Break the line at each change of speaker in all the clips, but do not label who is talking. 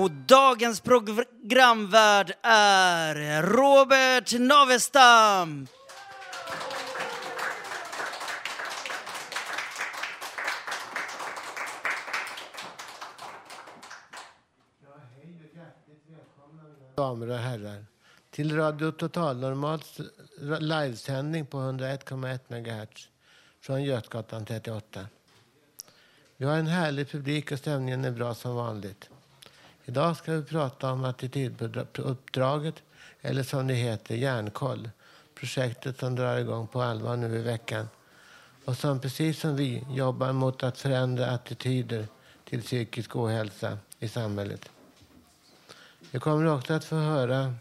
Och dagens programvärd är Robert Navestam.
Damer och herrar. Till Radio Total Normals livesändning på 101,1 MHz från Götgatan 38. Vi har en härlig publik och stämningen är bra som vanligt. Idag ska vi prata om attityduppdraget, eller som det heter, Hjärnkoll. Projektet som drar igång på allvar nu i veckan. Och som precis som vi jobbar mot att förändra attityder till psykisk ohälsa i samhället. Vi kommer också att få höra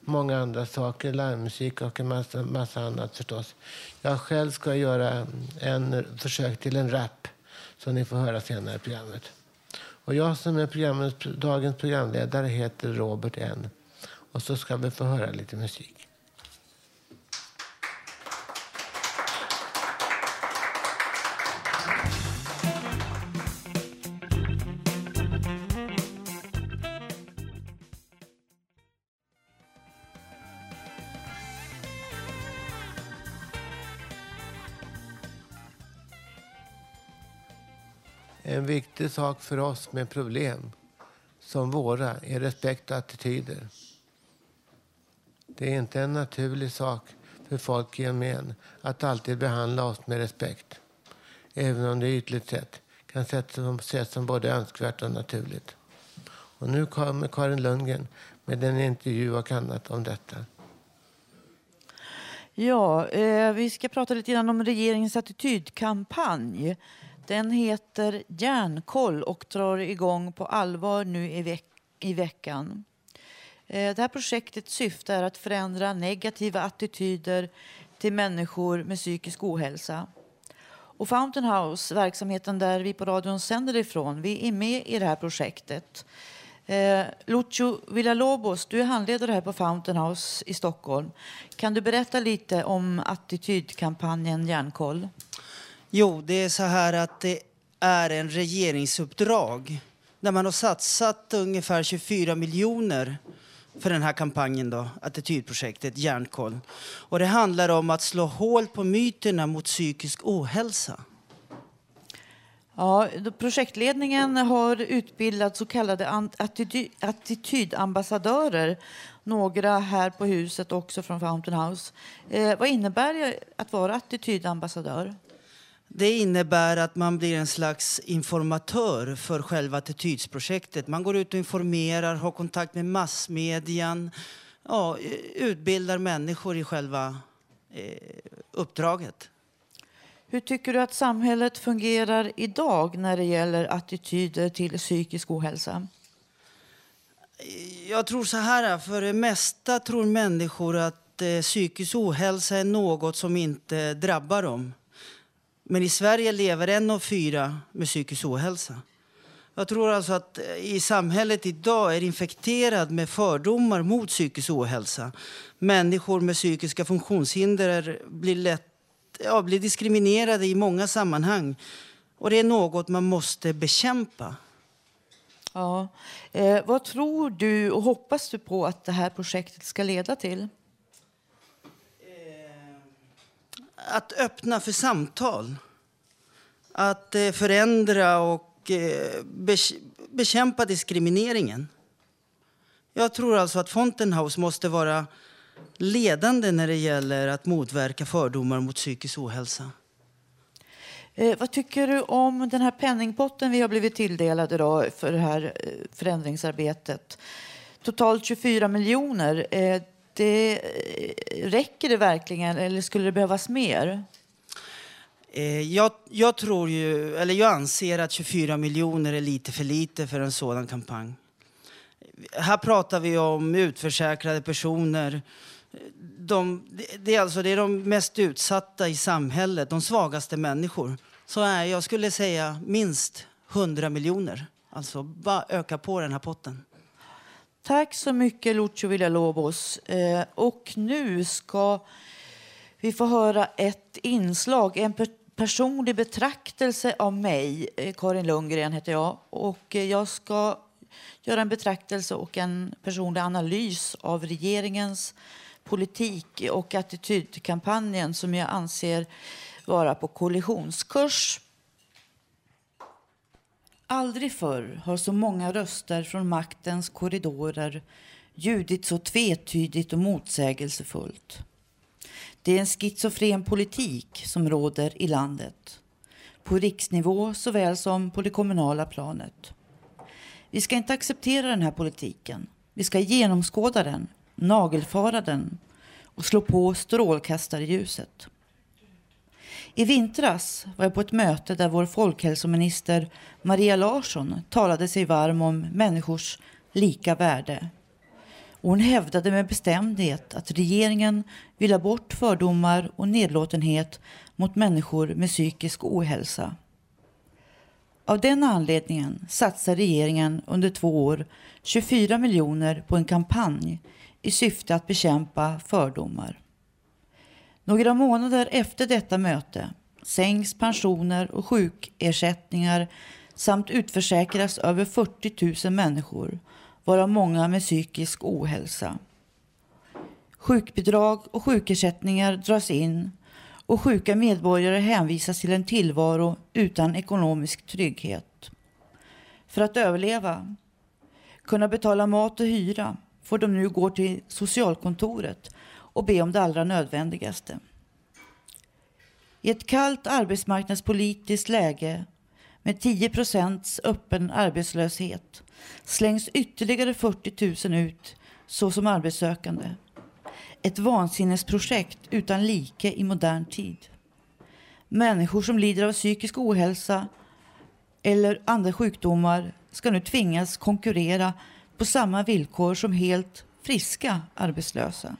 många andra saker, livemusik och en massa, massa annat förstås. Jag själv ska göra en försök till en rap som ni får höra senare i programmet. Och jag som är programmet, dagens programledare heter Robert N. Och så ska vi få höra lite musik. Viktig sak för oss med problem som våra är respekt och attityder. Det är inte en naturlig sak för folk i gemen att alltid behandla oss med respekt. Även om det ytligt sett kan ses som både önskvärt och naturligt. Och nu kommer Karin Lundgren med en intervju och annat om detta.
Ja, eh, vi ska prata lite grann om regeringens attitydkampanj. Den heter Järnkoll och drar igång på allvar nu i, veck i veckan. Eh, det här projektets syfte är att förändra negativa attityder till människor med psykisk ohälsa. Och Fountain House, verksamheten där vi på radion sänder ifrån, vi är med i det här projektet. Eh, Lucio Villalobos, du är handledare här på Fountain House i Stockholm. Kan du berätta lite om attitydkampanjen Järnkoll?
Jo, det är så här att det är en regeringsuppdrag där man har satsat ungefär 24 miljoner för den här kampanjen, då, attitydprojektet Järnkoll. Och det handlar om att slå hål på myterna mot psykisk ohälsa.
Ja, projektledningen har utbildat så kallade attitydambassadörer. Några här på huset också från Fountain House. Eh, vad innebär det att vara attitydambassadör?
Det innebär att man blir en slags informatör för själva attitydsprojektet. Man går ut och informerar, har kontakt med massmedian, ja, utbildar människor i själva eh, uppdraget.
Hur tycker du att samhället fungerar idag när det gäller attityder till psykisk ohälsa?
Jag tror så här, för det mesta tror människor att eh, psykisk ohälsa är något som inte drabbar dem. Men i Sverige lever en av fyra med psykisk ohälsa. Jag tror alltså att eh, i samhället idag är infekterad med fördomar mot psykisk ohälsa. Människor med psykiska funktionshinder blir, lätt, ja, blir diskriminerade i många sammanhang. Och det är något man måste bekämpa.
Ja. Eh, vad tror du och hoppas du på att det här projektet ska leda till?
Att öppna för samtal. Att eh, förändra och eh, bekämpa diskrimineringen. Jag tror alltså att Fountain House måste vara ledande när det gäller att motverka fördomar mot psykisk ohälsa.
Eh, vad tycker du om den här penningpotten vi har blivit tilldelade då för det här eh, förändringsarbetet? Totalt 24 miljoner. Eh, det, eh, räcker det verkligen eller skulle det behövas mer?
Eh, jag, jag, tror ju, eller jag anser att 24 miljoner är lite för lite för en sådan kampanj. Här pratar vi om utförsäkrade personer. De, det, är alltså, det är de mest utsatta i samhället, de svagaste människor. Så är, jag skulle säga minst 100 miljoner. Alltså bara öka på den här potten.
Tack så mycket Lucio Villalobos. Eh, och nu ska vi få höra ett inslag, en per personlig betraktelse av mig. Eh, Karin Lundgren heter jag. Och eh, jag ska göra en betraktelse och en personlig analys av regeringens politik och attitydkampanjen som jag anser vara på kollisionskurs. Aldrig förr har så många röster från maktens korridorer ljudit så tvetydigt och motsägelsefullt. Det är en schizofren politik som råder i landet. På riksnivå såväl som på det kommunala planet. Vi ska inte acceptera den här politiken. Vi ska genomskåda den, nagelfara den och slå på strålkastarljuset. I vintras var jag på ett möte där vår folkhälsominister Maria Larsson talade sig varm om människors lika värde. Och hon hävdade med bestämdhet att regeringen vill ha bort fördomar och nedlåtenhet mot människor med psykisk ohälsa. Av den anledningen satsar regeringen under två år 24 miljoner på en kampanj i syfte att bekämpa fördomar. Några månader efter detta möte sänks pensioner och sjukersättningar samt utförsäkras över 40 000 människor, varav många med psykisk ohälsa. Sjukbidrag och sjukersättningar dras in och sjuka medborgare hänvisas till en tillvaro utan ekonomisk trygghet. För att överleva, kunna betala mat och hyra får de nu gå till socialkontoret och be om det allra nödvändigaste. I ett kallt arbetsmarknadspolitiskt läge med 10 procents öppen arbetslöshet slängs ytterligare 40 000 ut såsom arbetssökande. Ett vansinnesprojekt utan like i modern tid. Människor som lider av psykisk ohälsa eller andra sjukdomar ska nu tvingas konkurrera på samma villkor som helt friska arbetslösa.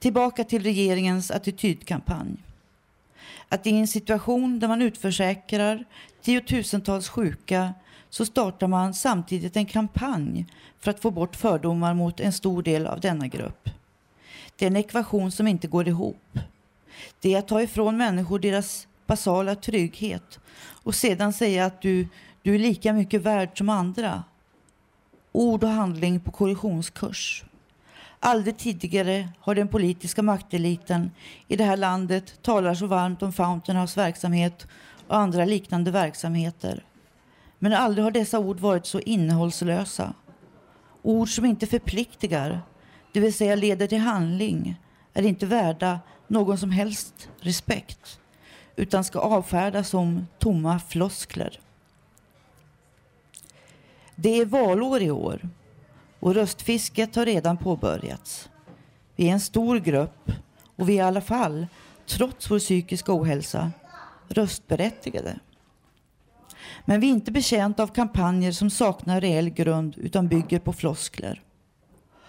Tillbaka till regeringens attitydkampanj. Att i en situation där man utförsäkrar tiotusentals sjuka så startar man samtidigt en kampanj för att få bort fördomar mot en stor del av denna grupp. Det är en ekvation som inte går ihop. Det är att ta ifrån människor deras basala trygghet och sedan säga att du, du är lika mycket värd som andra. Ord och handling på kollisionskurs. Aldrig tidigare har den politiska makteliten i det här landet talat så varmt om Fountain House verksamhet och andra liknande verksamheter. Men aldrig har dessa ord varit så innehållslösa. Ord som inte förpliktigar, det vill säga leder till handling, är inte värda någon som helst respekt utan ska avfärdas som tomma floskler. Det är valår i år och röstfisket har redan påbörjats. Vi är en stor grupp och vi är i alla fall, trots vår psykiska ohälsa, röstberättigade. Men vi är inte betjänta av kampanjer som saknar reell grund utan bygger på floskler.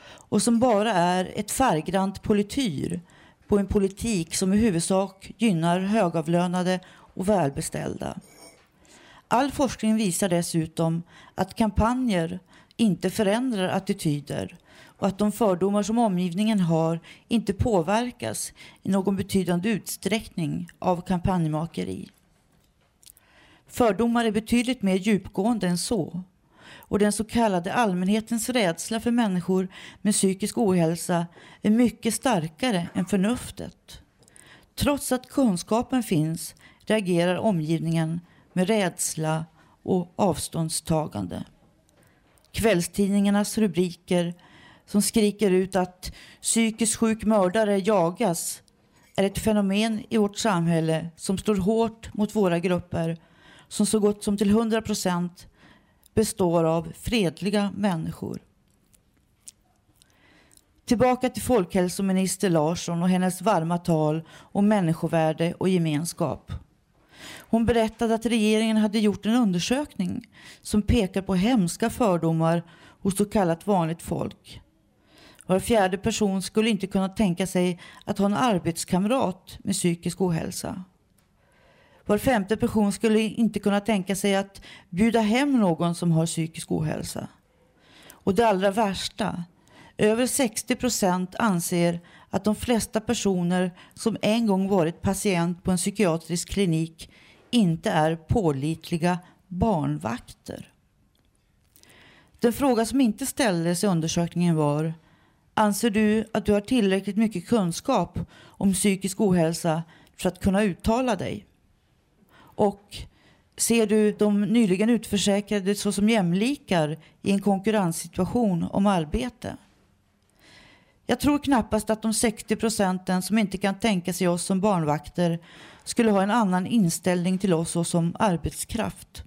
Och som bara är ett färggrant polityr på en politik som i huvudsak gynnar högavlönade och välbeställda. All forskning visar dessutom att kampanjer inte förändrar attityder och att de fördomar som omgivningen har inte påverkas i någon betydande utsträckning av kampanjmakeri. Fördomar är betydligt mer djupgående än så och den så kallade allmänhetens rädsla för människor med psykisk ohälsa är mycket starkare än förnuftet. Trots att kunskapen finns reagerar omgivningen med rädsla och avståndstagande kvällstidningarnas rubriker som skriker ut att psykiskt sjuk mördare jagas är ett fenomen i vårt samhälle som slår hårt mot våra grupper som så gott som till 100 procent består av fredliga människor. Tillbaka till folkhälsominister Larsson och hennes varma tal om människovärde och gemenskap. Hon berättade att regeringen hade gjort en undersökning som pekar på hemska fördomar hos så kallat vanligt folk. Var fjärde person skulle inte kunna tänka sig att ha en arbetskamrat med psykisk ohälsa. Var femte person skulle inte kunna tänka sig att bjuda hem någon som har psykisk ohälsa. Och det allra värsta, över 60 procent anser att de flesta personer som en gång varit patient på en psykiatrisk klinik inte är pålitliga barnvakter. Den fråga som inte ställdes i undersökningen var Anser du att du har tillräckligt mycket kunskap om psykisk ohälsa för att kunna uttala dig? Och ser du de nyligen utförsäkrade såsom jämlikar i en konkurrenssituation om arbete? Jag tror knappast att de 60 procenten som inte kan tänka sig oss som barnvakter skulle ha en annan inställning till oss som arbetskraft.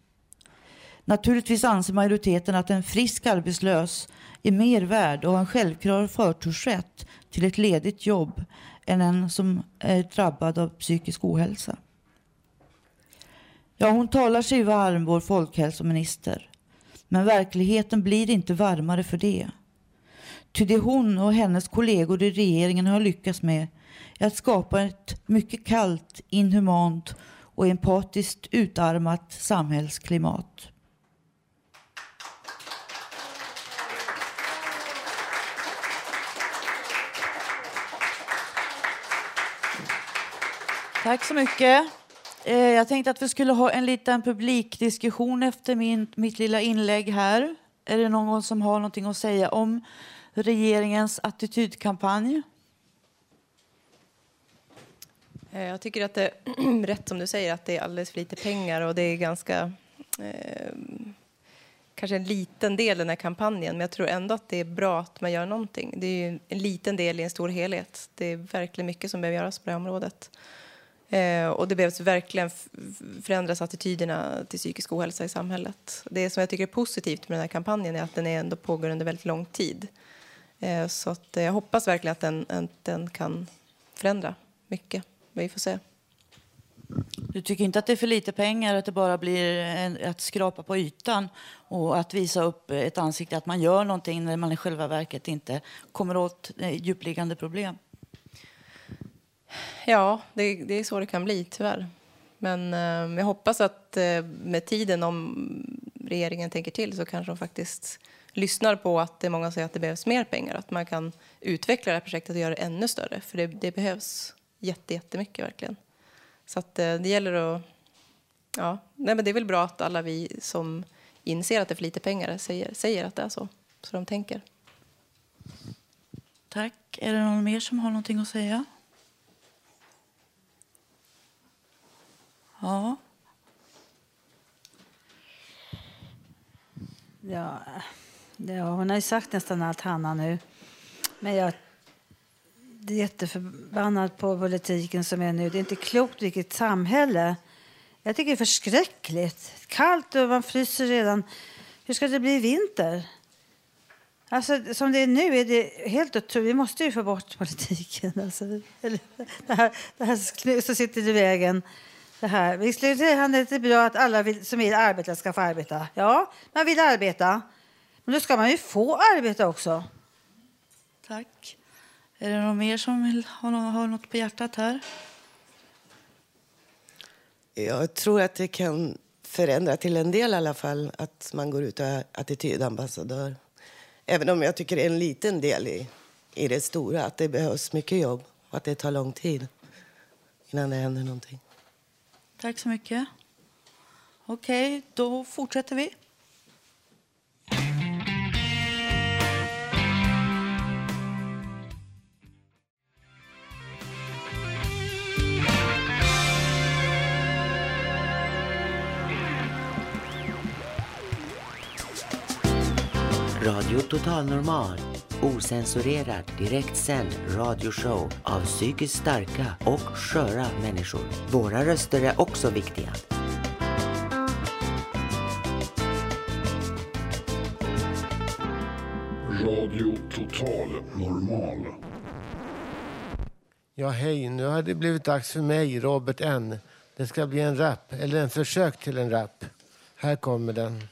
Naturligtvis anser majoriteten att en frisk arbetslös är mer värd och har en självklar förtursrätt till ett ledigt jobb än en som är drabbad av psykisk ohälsa. Ja, hon talar sig varm, vår folkhälsominister. Men verkligheten blir inte varmare för det. Ty det hon och hennes kollegor i regeringen har lyckats med är att skapa ett mycket kallt, inhumant och empatiskt utarmat samhällsklimat. Tack så mycket. Eh, jag tänkte att vi skulle ha en liten publikdiskussion efter min, mitt lilla inlägg här. Är det någon som har någonting att säga om regeringens attitydkampanj?
Eh, jag tycker att det är rätt som du säger att det är alldeles för lite pengar och det är ganska eh, kanske en liten del i den här kampanjen men jag tror ändå att det är bra att man gör någonting. Det är en liten del i en stor helhet. Det är verkligen mycket som behöver göras på det här området. Eh, och det behövs verkligen förändras attityderna till psykisk ohälsa i samhället. Det som jag tycker är positivt med den här kampanjen är att den ändå pågår under väldigt lång tid. Eh, så att jag hoppas verkligen att den, den kan förändra mycket. Vi får se.
Du tycker inte att det är för lite pengar, att det bara blir en, att skrapa på ytan och att visa upp ett ansikte, att man gör någonting när man i själva verket inte kommer åt eh, djupliggande problem?
Ja, det, det, är så det kan bli tyvärr. Men eh, jag hoppas att eh, med tiden, om regeringen tänker till, så kanske de faktiskt lyssnar på att det är många som säger att det behövs mer pengar. Att man kan utveckla det här projektet och göra det ännu större. För det, det behövs jätte, jättemycket verkligen. Så att eh, det gäller att... Ja, nej, men det är väl bra att alla vi som inser att det är för lite pengar säger, säger att det är så. Så de tänker.
Tack. Är det någon mer som har någonting att säga? Ja.
Ja, ja, hon har ju sagt nästan allt, Hanna, nu. Men jag är jätteförbannad på politiken som är nu. Det är inte klokt vilket samhälle. Jag tycker det är förskräckligt. Kallt och man fryser redan. Hur ska det bli i vinter? Alltså, som det är nu är det helt otroligt. Vi måste ju få bort politiken. Alltså, det här, det här som sitter i vägen det här. Visst är det bra att alla vill, som vill arbeta ska få arbeta. Ja, man vill arbeta. Men då ska man ju få arbeta också.
Tack. Är det någon mer som vill ha, ha något på hjärtat här?
Jag tror att det kan förändra till en del i alla fall att man går ut och är attitydambassadör. Även om jag tycker det är en liten del i, i det stora, att det behövs mycket jobb och att det tar lång tid innan det händer någonting.
Tack så mycket. Okej, då fortsätter vi.
Radio Total Normal. Osensurerad, direktsänd radioshow av psykiskt starka och sköra människor. Våra röster är också viktiga.
Radio Total Normal.
Ja, hej. Nu har det blivit dags för mig, Robert N. Det ska bli en rap, eller en försök till en rap. Här kommer den.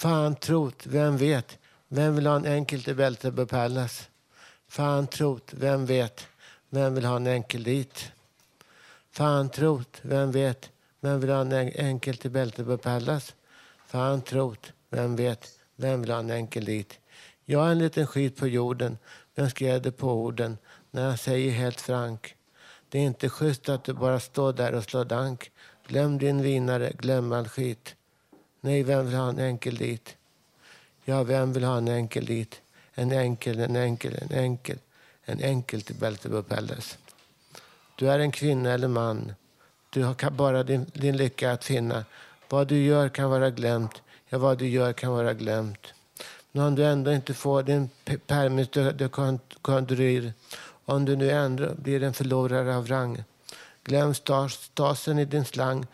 Fan trot, vem vet? Vem vill ha en enkel till Bältebo Palace? Fan trot, vem vet? Vem vill ha en enkel dit? Fan trot, vem vet? Vem vill ha en enkel till Bältebo Palace? Fan trot, vem vet? Vem vill ha en enkel dit? Jag är en liten skit på jorden. Vem skrev det på orden? När jag säger helt frank. Det är inte schysst att du bara står där och slår dank. Glöm din vinare, glöm all skit. Nej, vem vill ha en enkel dit? Ja, vem vill ha en enkel dit? En enkel, en enkel, en enkel. En enkel till Bältebo Pelles Du är en kvinna eller man. Du har bara din, din lycka att finna. Vad du gör kan vara glömt. Ja, vad du gör kan vara glömt. Men om du ändå inte får din permis de, de om du nu ändå blir en förlorare av rang, glöm stasen i din slang,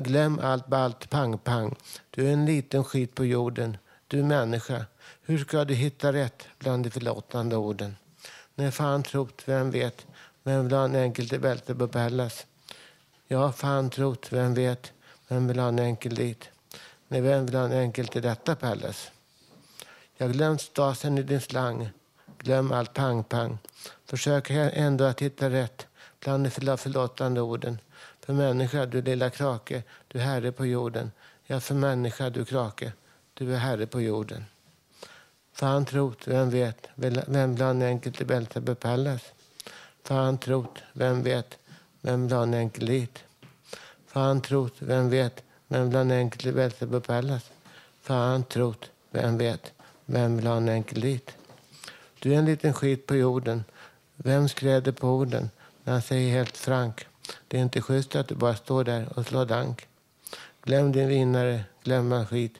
glöm allt balt pang pang. Du är en liten skit på jorden, du människa. Hur ska du hitta rätt bland de förlåtande orden? När fan trott, vem vet, vem vill ha en enkel till bälte på Pallas? Ja, fan trott, vem vet, vem vill ha en enkel dit? Nej, vem vill ha en enkel till detta Pallas? Jag glömt stasen i din slang. Glöm allt pang-pang. Försök ändå att hitta rätt bland de förlåtande orden. För människa, du lilla krake, du är herre på jorden. Ja, för människa, du krake, du är herre på jorden. Fan trot, vem vet, vem bland enkelt i bältet bepallas? Fan trot, vem vet, vem bland enkel dit? Fan trot, vem vet, vem bland enkelt i bältet bepallas? Fan trot, vem vet, vem vill ha en enkel dit? Du är en liten skit på jorden. Vem skräder på orden när han säger helt frank? Det är inte schysst att du bara står där och slår dank. Glöm din vinnare, glöm all skit.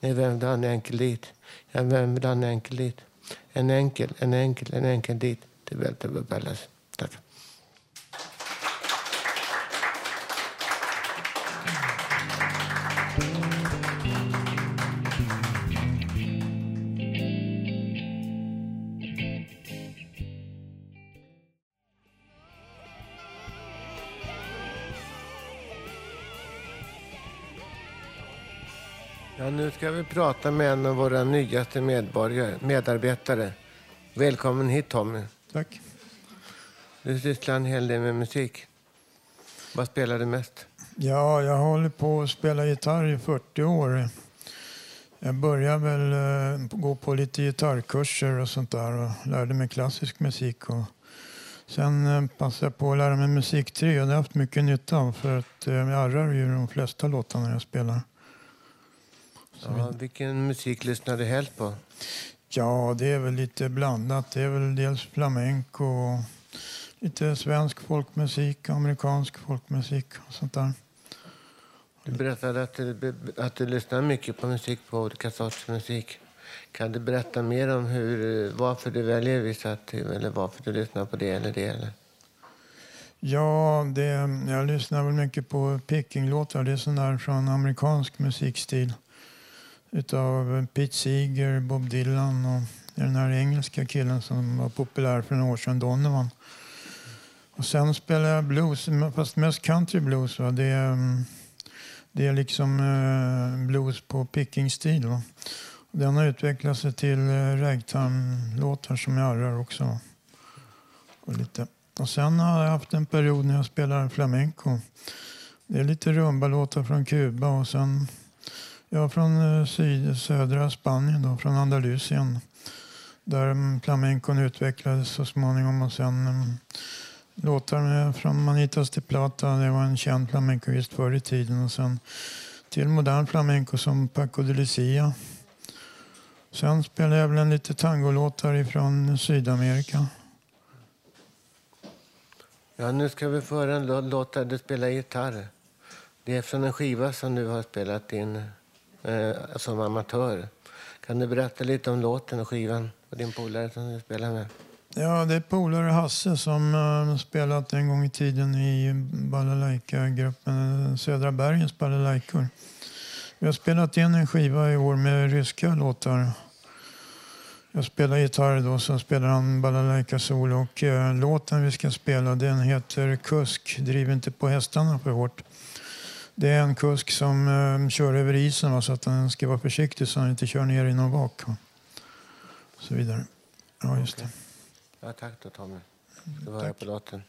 Nej, vem vill ha en enkel dit? Ja, vem vill ha en enkel dit? En enkel, en enkel, en enkel dit till Bältebo Palace. Tack. Ja, nu ska vi prata med en av våra nyaste medarbetare. Välkommen hit Tommy.
Tack.
Du sysslar en hel del med musik. Vad spelar du mest?
Ja, jag håller på att spela gitarr i 40 år. Jag började väl eh, gå på lite gitarrkurser och sånt där och lärde mig klassisk musik. Och sen eh, passade jag på att lära mig musikteori och det har jag haft mycket nytta av för att eh, jag arrar ju de flesta låtarna jag spelar.
Ja, vilken musik lyssnar du helst på?
Ja, det är väl lite blandat. Det är väl dels flamenco och lite svensk folkmusik, amerikansk folkmusik och sånt där.
Du berättade att du, att du lyssnar mycket på musik, på olika sorts musik. Kan du berätta mer om hur, varför du väljer vissa, eller varför du lyssnar på det eller det? Eller?
Ja, det, jag lyssnar väl mycket på pickinglåtar. Det är sån där från amerikansk musikstil. Utav Pete Seeger, Bob Dylan och den här engelska killen som var populär för några år sedan, Donovan. Och sen spelar jag blues, fast mest country blues. Va? Det, är, mm, det är liksom eh, blues på picking-stil. va. Den har utvecklat sig till eh, ragtime-låtar som jag arrar också. Och, lite. och sen har jag haft en period när jag spelar flamenco. Det är lite rumbalåtar från Kuba och sen ja, från eh, syd, södra Spanien, då, från Andalusien. Där flamencon utvecklades så småningom och sen um, låtar med, från Manitas de Plata, det var en känd flamencoist förr i tiden och sen till modern flamenco som Paco de Lucia. Sen spelade jag väl lite tangolåtar ifrån Sydamerika.
Ja, nu ska vi få höra en låt där du spelar gitarr. Det är från en skiva som du har spelat in eh, som amatör. Kan du berätta lite om låten och skivan och din polare som du spelar med?
Ja, det är polare Hasse som uh, spelat en gång i tiden i balalaika-gruppen eh, Södra bergens balalaikor. Vi har spelat in en skiva i år med ryska låtar. Jag spelar gitarr då, så spelar han balalaika solo. Och uh, låten vi ska spela den heter Kusk, driv inte på hästarna för hårt. Det är en kusk som uh, kör över isen va, så att han ska vara försiktig så han inte kör ner i någon vak. Va. Så vidare. Ja, just det.
Ja, tack då Tommy. Ska vi höra på låten.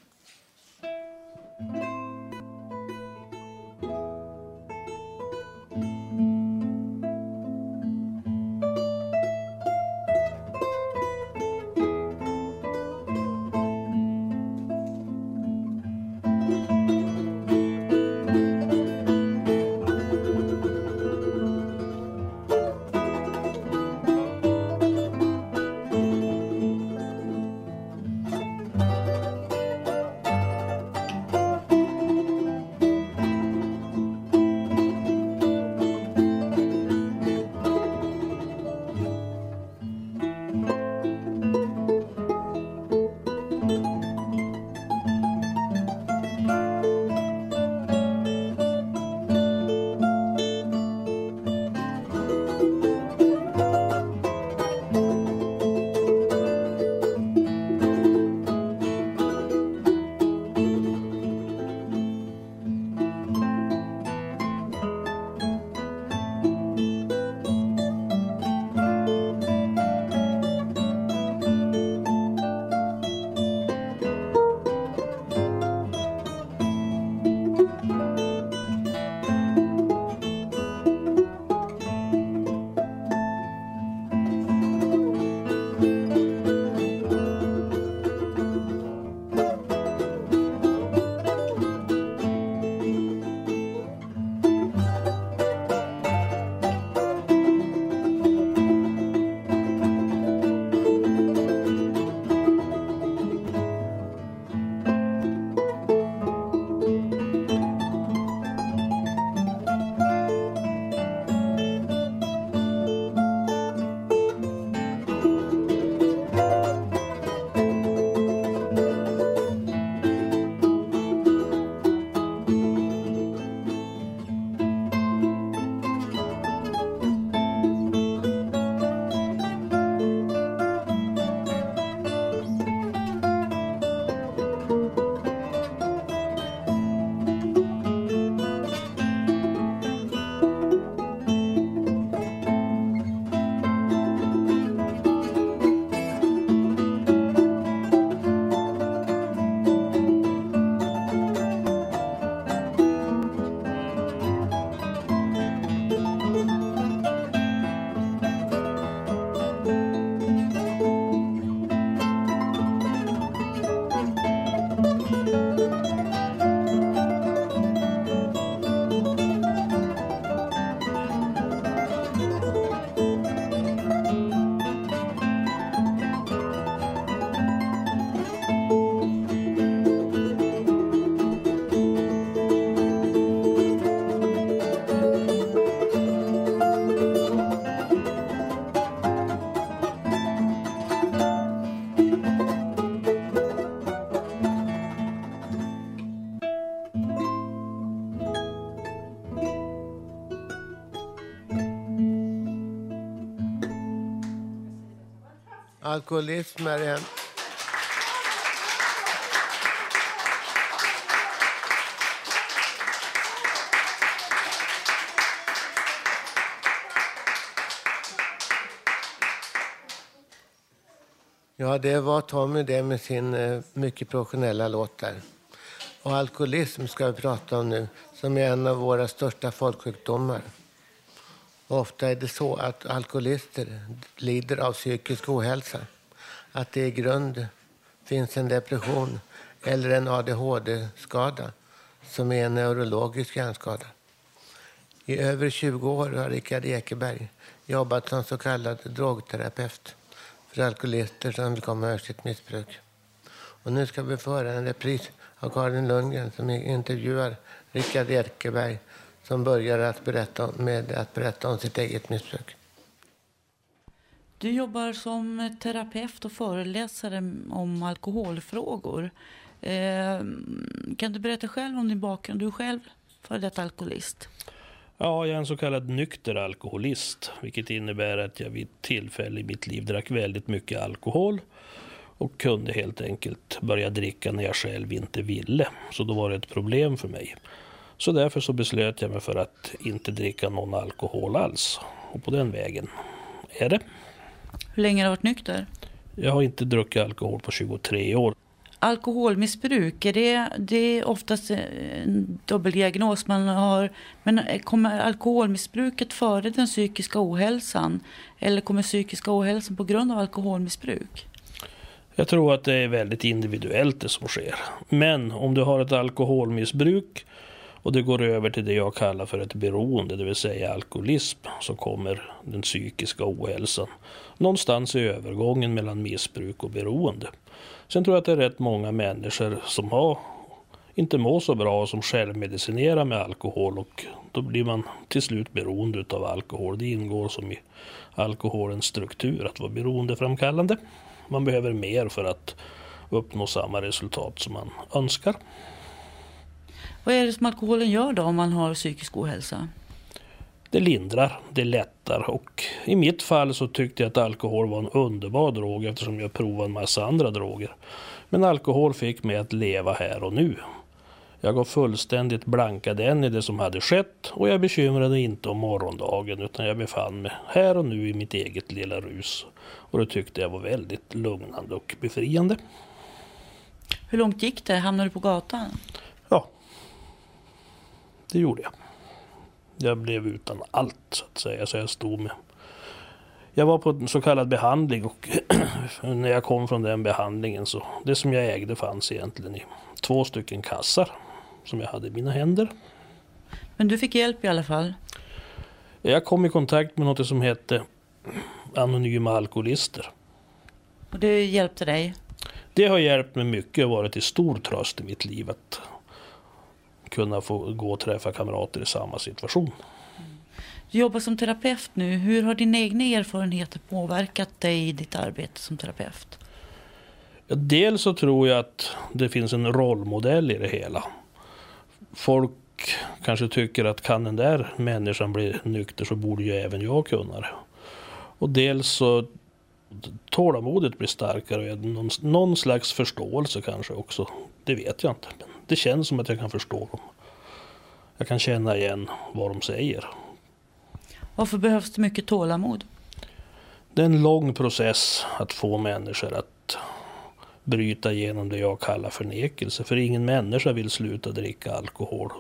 Alkoholism är en... Ja, det var Tommy det med sin eh, mycket professionella låt där. Och alkoholism ska vi prata om nu, som är en av våra största folksjukdomar. Ofta är det så att alkoholister lider av psykisk ohälsa. Att det i grund finns en depression eller en ADHD-skada som är en neurologisk hjärnskada. I över 20 år har Rickard Ekeberg jobbat som så kallad drogterapeut för alkoholister som vill komma ur sitt missbruk. Och nu ska vi föra en repris av Karin Lundgren som intervjuar Rickard Ekeberg som börjar att berätta, med att berätta om sitt eget missbruk.
Du jobbar som terapeut och föreläsare om alkoholfrågor. Eh, kan du berätta själv om din bakgrund? Du är själv före detta alkoholist.
Ja, jag är en så kallad nykter alkoholist, vilket innebär att jag vid tillfälle i mitt liv drack väldigt mycket alkohol och kunde helt enkelt börja dricka när jag själv inte ville. Så då var det ett problem för mig. Så därför så beslöt jag mig för att inte dricka någon alkohol alls. Och på den vägen är det.
Hur länge har du varit nykter?
Jag har inte druckit alkohol på 23 år.
Alkoholmissbruk, är det, det är oftast en dubbeldiagnos man har. Men kommer alkoholmissbruket före den psykiska ohälsan? Eller kommer psykiska ohälsan på grund av alkoholmissbruk?
Jag tror att det är väldigt individuellt det som sker. Men om du har ett alkoholmissbruk och det går över till det jag kallar för ett beroende, det vill säga alkoholism, så kommer den psykiska ohälsan någonstans i övergången mellan missbruk och beroende. Sen tror jag att det är rätt många människor som har inte mår så bra som självmedicinerar med alkohol och då blir man till slut beroende av alkohol. Det ingår som i alkoholens struktur att vara beroendeframkallande. Man behöver mer för att uppnå samma resultat som man önskar.
Vad är det som alkoholen gör då om man har psykisk ohälsa?
Det lindrar, det lättar och i mitt fall så tyckte jag att alkohol var en underbar drog eftersom jag provade en massa andra droger. Men alkohol fick mig att leva här och nu. Jag gav fullständigt blankad än i det som hade skett och jag bekymrade inte om morgondagen utan jag befann mig här och nu i mitt eget lilla rus. Och det tyckte jag var väldigt lugnande och befriande.
Hur långt gick det? Hamnade du på gatan?
Ja, det gjorde jag. Jag blev utan allt så att säga. Så jag stod med. Jag var på en så kallad behandling och när jag kom från den behandlingen så det som jag ägde fanns egentligen i två stycken kassar som jag hade i mina händer.
Men du fick hjälp i alla fall?
Jag kom i kontakt med något som hette Anonyma Alkoholister.
Och det hjälpte dig?
Det har hjälpt mig mycket och varit till stor tröst i mitt liv att kunna få gå och träffa kamrater i samma situation.
Du jobbar som terapeut nu. Hur har dina egna erfarenheter påverkat dig i ditt arbete som terapeut?
Dels så tror jag att det finns en rollmodell i det hela. Folk kanske tycker att kan den där människan bli nykter så borde ju även jag kunna det. Och dels så tålamodet blir starkare och någon, någon slags förståelse kanske också. Det vet jag inte. Det känns som att jag kan förstå dem. Jag kan känna igen vad de säger.
Varför behövs det mycket tålamod?
Det är en lång process att få människor att bryta igenom det jag kallar förnekelse. För ingen människa vill sluta dricka alkohol.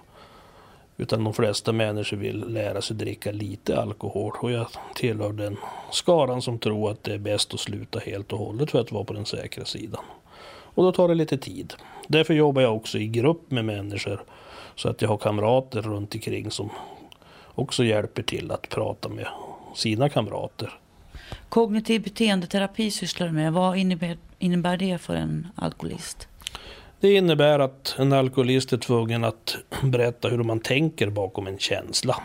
Utan de flesta människor vill lära sig dricka lite alkohol. Och jag tillhör den skaran som tror att det är bäst att sluta helt och hållet för att vara på den säkra sidan. Och då tar det lite tid. Därför jobbar jag också i grupp med människor. Så att jag har kamrater runt omkring som också hjälper till att prata med sina kamrater.
Kognitiv beteendeterapi sysslar du med. Vad innebär, innebär det för en alkoholist?
Det innebär att en alkoholist är tvungen att berätta hur man tänker bakom en känsla.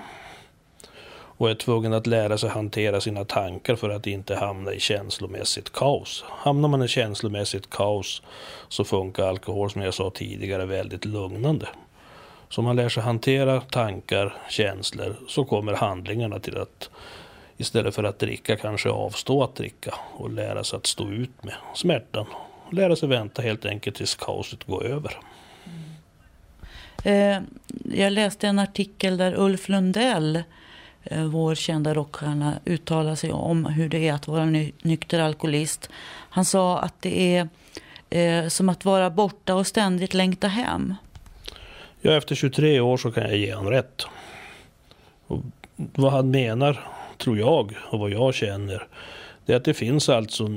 Och är tvungen att lära sig hantera sina tankar för att inte hamna i känslomässigt kaos. Hamnar man i känslomässigt kaos så funkar alkohol som jag sa tidigare väldigt lugnande. Så om man lär sig hantera tankar, känslor så kommer handlingarna till att istället för att dricka kanske avstå att dricka och lära sig att stå ut med smärtan. Lära sig vänta helt enkelt tills kaoset går över.
Mm. Eh, jag läste en artikel där Ulf Lundell, eh, Eh, vår kända rockstjärna, uttalar sig om hur det är att vara nykter alkoholist. Han sa att det är eh, som att vara borta och ständigt längta hem.
Ja, efter 23 år så kan jag ge honom rätt. Och vad han menar, tror jag, och vad jag känner, det är att det finns alltså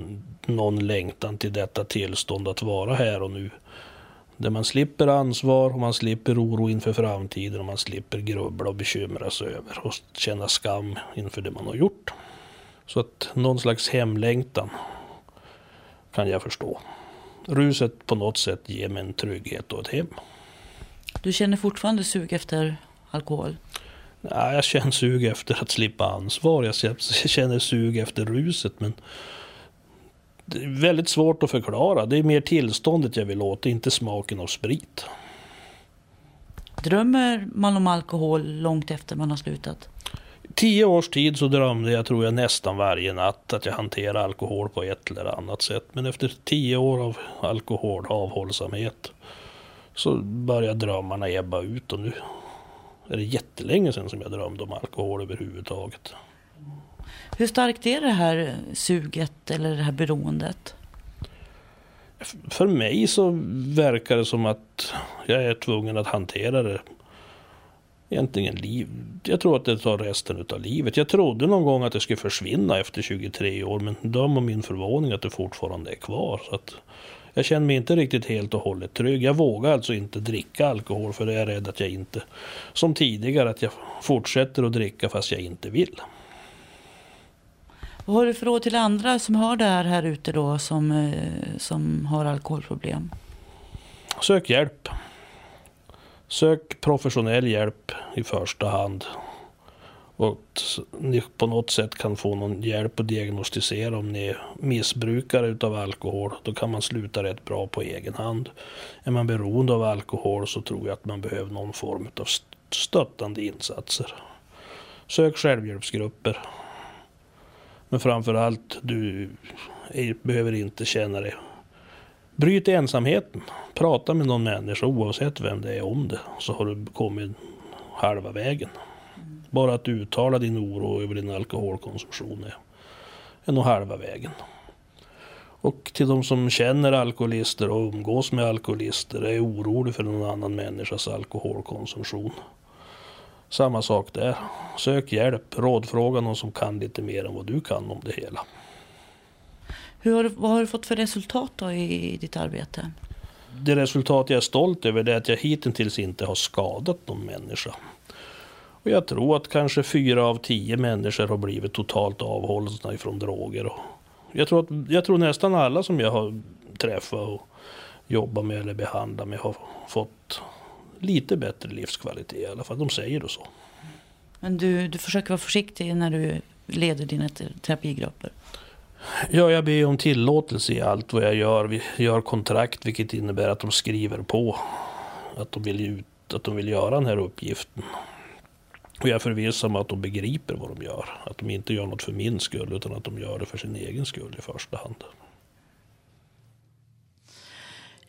någon längtan till detta tillstånd att vara här och nu. Där man slipper ansvar och man slipper oro inför framtiden och man slipper grubbla och bekymra sig över och känna skam inför det man har gjort. Så att någon slags hemlängtan kan jag förstå. Ruset på något sätt ger mig en trygghet och ett hem.
Du känner fortfarande sug efter alkohol?
Ja, jag känner sug efter att slippa ansvar. Jag känner sug efter ruset. Men väldigt svårt att förklara. Det är mer tillståndet jag vill åt, inte smaken av sprit.
Drömmer man om alkohol långt efter man har slutat?
Tio års tid så drömde jag, tror jag, nästan varje natt att jag hanterar alkohol på ett eller annat sätt. Men efter tio år av alkohol, avhållsamhet, så började drömmarna ebba ut och nu är det jättelänge sedan som jag drömde om alkohol överhuvudtaget.
Hur starkt är det här suget eller det här beroendet?
För mig så verkar det som att jag är tvungen att hantera det egentligen liv. Jag tror att det tar resten av livet. Jag trodde någon gång att det skulle försvinna efter 23 år men döm om min förvåning att det fortfarande är kvar. Så att jag känner mig inte riktigt helt och hållet trygg. Jag vågar alltså inte dricka alkohol för jag är rädd att jag inte, som tidigare, att jag fortsätter att dricka fast jag inte vill.
Vad har du för råd till andra som har det här, här ute då, som, eh, som har alkoholproblem?
Sök hjälp. Sök professionell hjälp i första hand. Och ni på något sätt kan få någon hjälp att diagnostisera om ni är missbrukare utav alkohol. Då kan man sluta rätt bra på egen hand. Är man beroende av alkohol så tror jag att man behöver någon form av stöttande insatser. Sök självhjälpsgrupper. Men framför allt, du behöver inte känna dig Bryt ensamheten. Prata med någon människa oavsett vem det är om det. Så har du kommit halva vägen. Bara att uttala din oro över din alkoholkonsumtion är, är nog halva vägen. Och till de som känner alkoholister och umgås med alkoholister är orolig för någon annan människas alkoholkonsumtion. Samma sak där. Sök hjälp, rådfråga någon som kan lite mer än vad du kan om det hela.
Hur har du, vad har du fått för resultat då i ditt arbete?
Det resultat jag är stolt över är att jag hittills inte har skadat någon människa. Och jag tror att kanske fyra av tio människor har blivit totalt avhållna ifrån droger. jag, tror att, jag tror nästan alla som jag har träffat och jobbat med eller behandlat med har fått lite bättre livskvalitet i alla fall. De säger det så.
Men du, du försöker vara försiktig när du leder dina terapigrupper?
Ja, jag ber om tillåtelse i allt vad jag gör. Vi gör kontrakt, vilket innebär att de skriver på att de vill, ut, att de vill göra den här uppgiften. Och jag är förvissad om att de begriper vad de gör. Att de inte gör något för min skull, utan att de gör det för sin egen skull i första hand.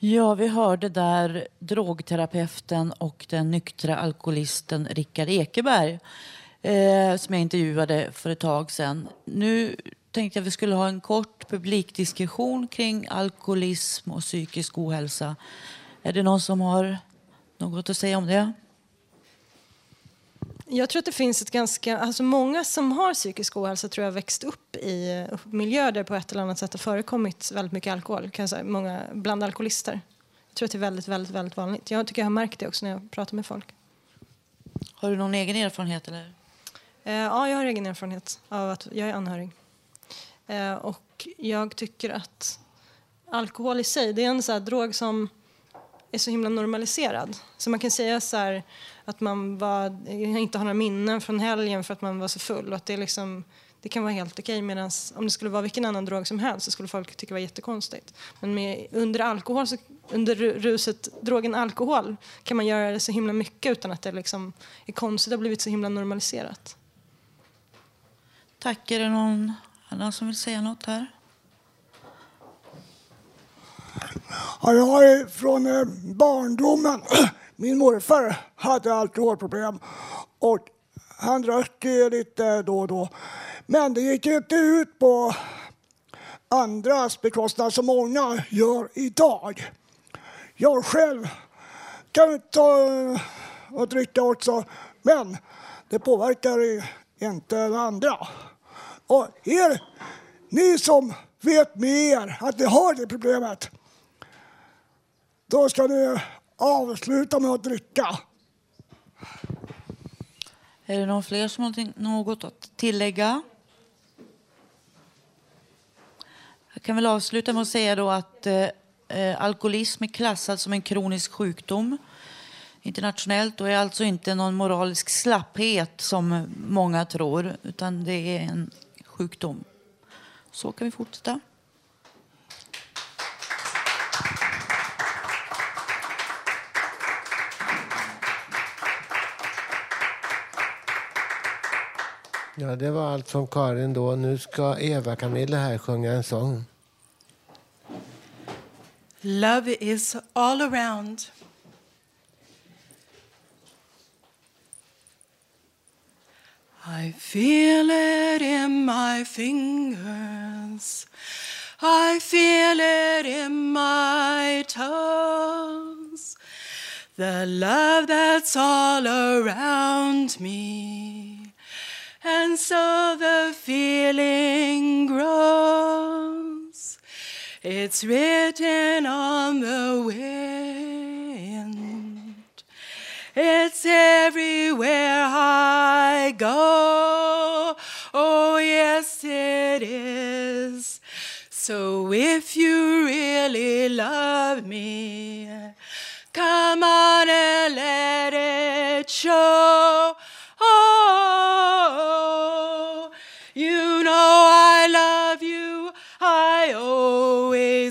Ja, vi hörde där drogterapeuten och den nyktra alkoholisten Rickard Ekeberg eh, som jag intervjuade för ett tag sedan. Nu tänkte jag att vi skulle ha en kort publikdiskussion kring alkoholism och psykisk ohälsa. Är det någon som har något att säga om det?
Jag tror att det finns ett ganska, alltså många som har psykisk ohälsa tror jag växt upp i miljöer där på ett eller annat sätt har förekommit väldigt mycket alkohol, kan säga, många, bland alkoholister. Jag tror att det är väldigt, väldigt, väldigt vanligt. Jag tycker jag har märkt det också när jag pratar med folk.
Har du någon egen erfarenhet eller?
Eh, ja, jag har egen erfarenhet av att jag är anhörig. Eh, och jag tycker att alkohol i sig, det är en så drog som är så himla normaliserad. Så man kan säga så här, att man var, inte har några minnen från helgen för att man var så full. Och att det, liksom, det kan vara helt okej. Medan om det skulle vara vilken annan drog som helst så skulle folk tycka det var jättekonstigt. Men med, under alkohol, så, under ruset, drogen alkohol kan man göra det så himla mycket utan att det liksom är konstigt. Det har blivit så himla normaliserat.
Tack. Är det någon annan som vill säga något här?
Ja, jag är från eh, barndomen. Min morfar hade alkoholproblem och han drack eh, lite då och då. Men det gick inte ut på andras bekostnad som många gör idag. Jag själv kan ta och eh, dricka också, men det påverkar inte andra. Och er, ni som vet mer att ni har det problemet, då ska ni avsluta med att dricka.
Är det någon fler som har något att tillägga? Jag kan väl avsluta med att säga då att eh, eh, alkoholism är klassad som en kronisk sjukdom. internationellt och är alltså inte någon moralisk slapphet som många tror, utan det är en sjukdom. Så kan vi fortsätta.
Ja, det var allt från Karin då. Nu ska Eva-Camilla här sjunga en sång.
Love is all around. I feel it in my fingers. I feel it in my toes. The love that's all around me. And so the feeling grows. It's written on the wind. It's everywhere I go. Oh, yes, it is. So if you really love me, come on and let it show.